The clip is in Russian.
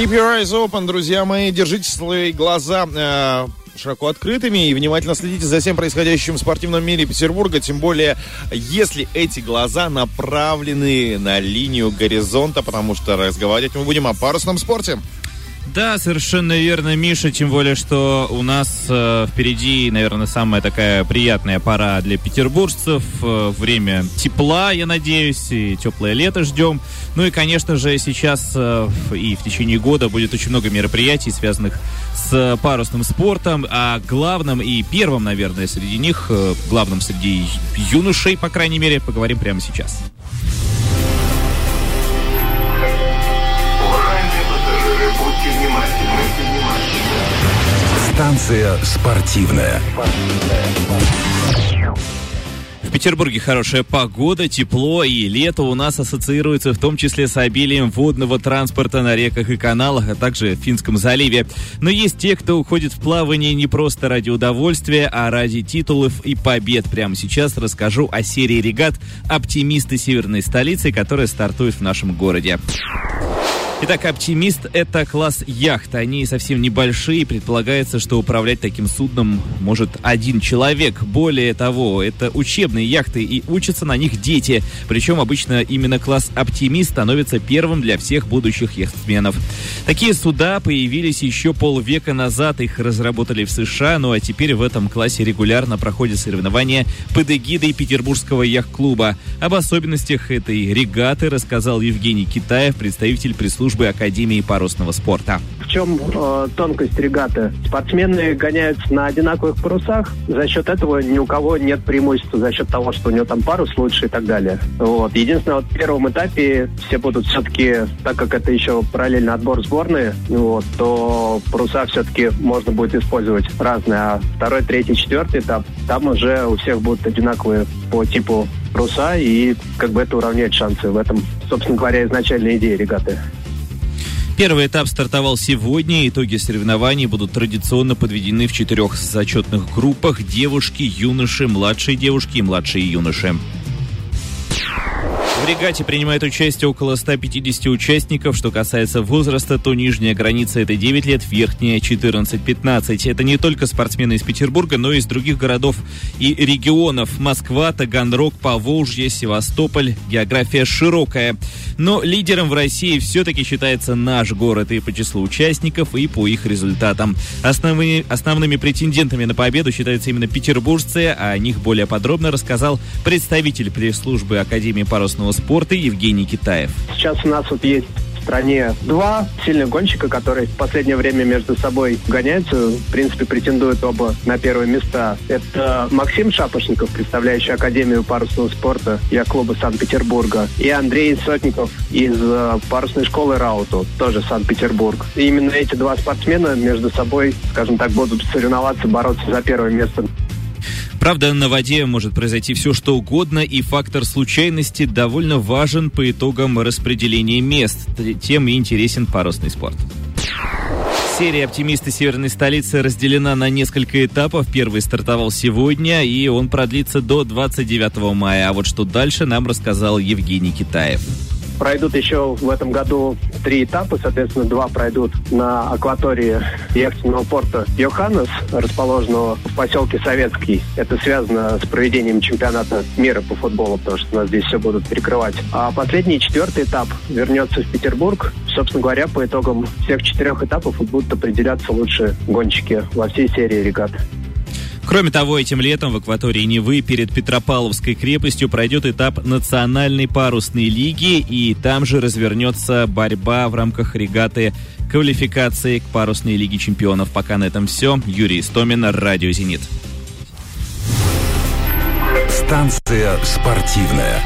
Keep your eyes open, друзья мои. Держите свои глаза э, широко открытыми и внимательно следите за всем происходящим в спортивном мире Петербурга. Тем более, если эти глаза направлены на линию горизонта, потому что разговаривать мы будем о парусном спорте. Да, совершенно верно, Миша, тем более, что у нас э, впереди, наверное, самая такая приятная пора для петербуржцев. Э, время тепла, я надеюсь, и теплое лето ждем. Ну и, конечно же, сейчас э, и в течение года будет очень много мероприятий, связанных с парусным спортом, а главным и первым, наверное, среди них, э, главным среди юношей, по крайней мере, поговорим прямо сейчас. Станция спортивная. В Петербурге хорошая погода, тепло и лето у нас ассоциируется в том числе с обилием водного транспорта на реках и каналах, а также в Финском заливе. Но есть те, кто уходит в плавание не просто ради удовольствия, а ради титулов и побед. Прямо сейчас расскажу о серии регат «Оптимисты северной столицы», которая стартует в нашем городе. Итак, «Оптимист» — это класс яхт. Они совсем небольшие. Предполагается, что управлять таким судном может один человек. Более того, это учебные яхты, и учатся на них дети. Причем обычно именно класс «Оптимист» становится первым для всех будущих яхтсменов. Такие суда появились еще полвека назад. Их разработали в США, ну а теперь в этом классе регулярно проходят соревнования под эгидой Петербургского яхт-клуба. Об особенностях этой регаты рассказал Евгений Китаев, представитель пресс службы Академии парусного спорта. В чем э, тонкость регаты? Спортсмены гоняются на одинаковых парусах. За счет этого ни у кого нет преимущества за счет того, что у него там парус лучше и так далее. Вот. Единственное, вот в первом этапе все будут все-таки, так как это еще параллельно отбор сборной, вот, то паруса все-таки можно будет использовать разные. А второй, третий, четвертый этап, там уже у всех будут одинаковые по типу паруса, и как бы это уравняет шансы. В этом, собственно говоря, изначальная идея регаты. Первый этап стартовал сегодня. Итоги соревнований будут традиционно подведены в четырех зачетных группах. Девушки, юноши, младшие девушки и младшие юноши. В регате принимает участие около 150 участников. Что касается возраста, то нижняя граница это 9 лет, верхняя 14-15. Это не только спортсмены из Петербурга, но и из других городов и регионов. Москва, Таганрог, Поволжье, Севастополь. География широкая. Но лидером в России все-таки считается наш город и по числу участников, и по их результатам. Основными, основными претендентами на победу считаются именно петербуржцы, о них более подробно рассказал представитель пресс-службы Академии парусного парусного спорта Евгений Китаев. Сейчас у нас вот есть в стране два сильных гонщика, которые в последнее время между собой гоняются. В принципе, претендуют оба на первые места. Это Максим Шапошников, представляющий Академию парусного спорта Я-клуба Санкт-Петербурга, и Андрей Сотников из э, парусной школы Рауту, тоже Санкт-Петербург. И именно эти два спортсмена между собой, скажем так, будут соревноваться, бороться за первое место. Правда, на воде может произойти все, что угодно, и фактор случайности довольно важен по итогам распределения мест. Тем и интересен парусный спорт. Серия «Оптимисты северной столицы» разделена на несколько этапов. Первый стартовал сегодня, и он продлится до 29 мая. А вот что дальше нам рассказал Евгений Китаев. Пройдут еще в этом году три этапа, соответственно, два пройдут на акватории яхтенного порта Йоханнес, расположенного в поселке Советский. Это связано с проведением чемпионата мира по футболу, потому что нас здесь все будут перекрывать. А последний, четвертый этап вернется в Петербург. Собственно говоря, по итогам всех четырех этапов будут определяться лучшие гонщики во всей серии регат. Кроме того, этим летом в акватории Невы перед Петропавловской крепостью пройдет этап национальной парусной лиги, и там же развернется борьба в рамках регаты квалификации к парусной лиге чемпионов. Пока на этом все. Юрий Стомин, Радио «Зенит». Станция спортивная.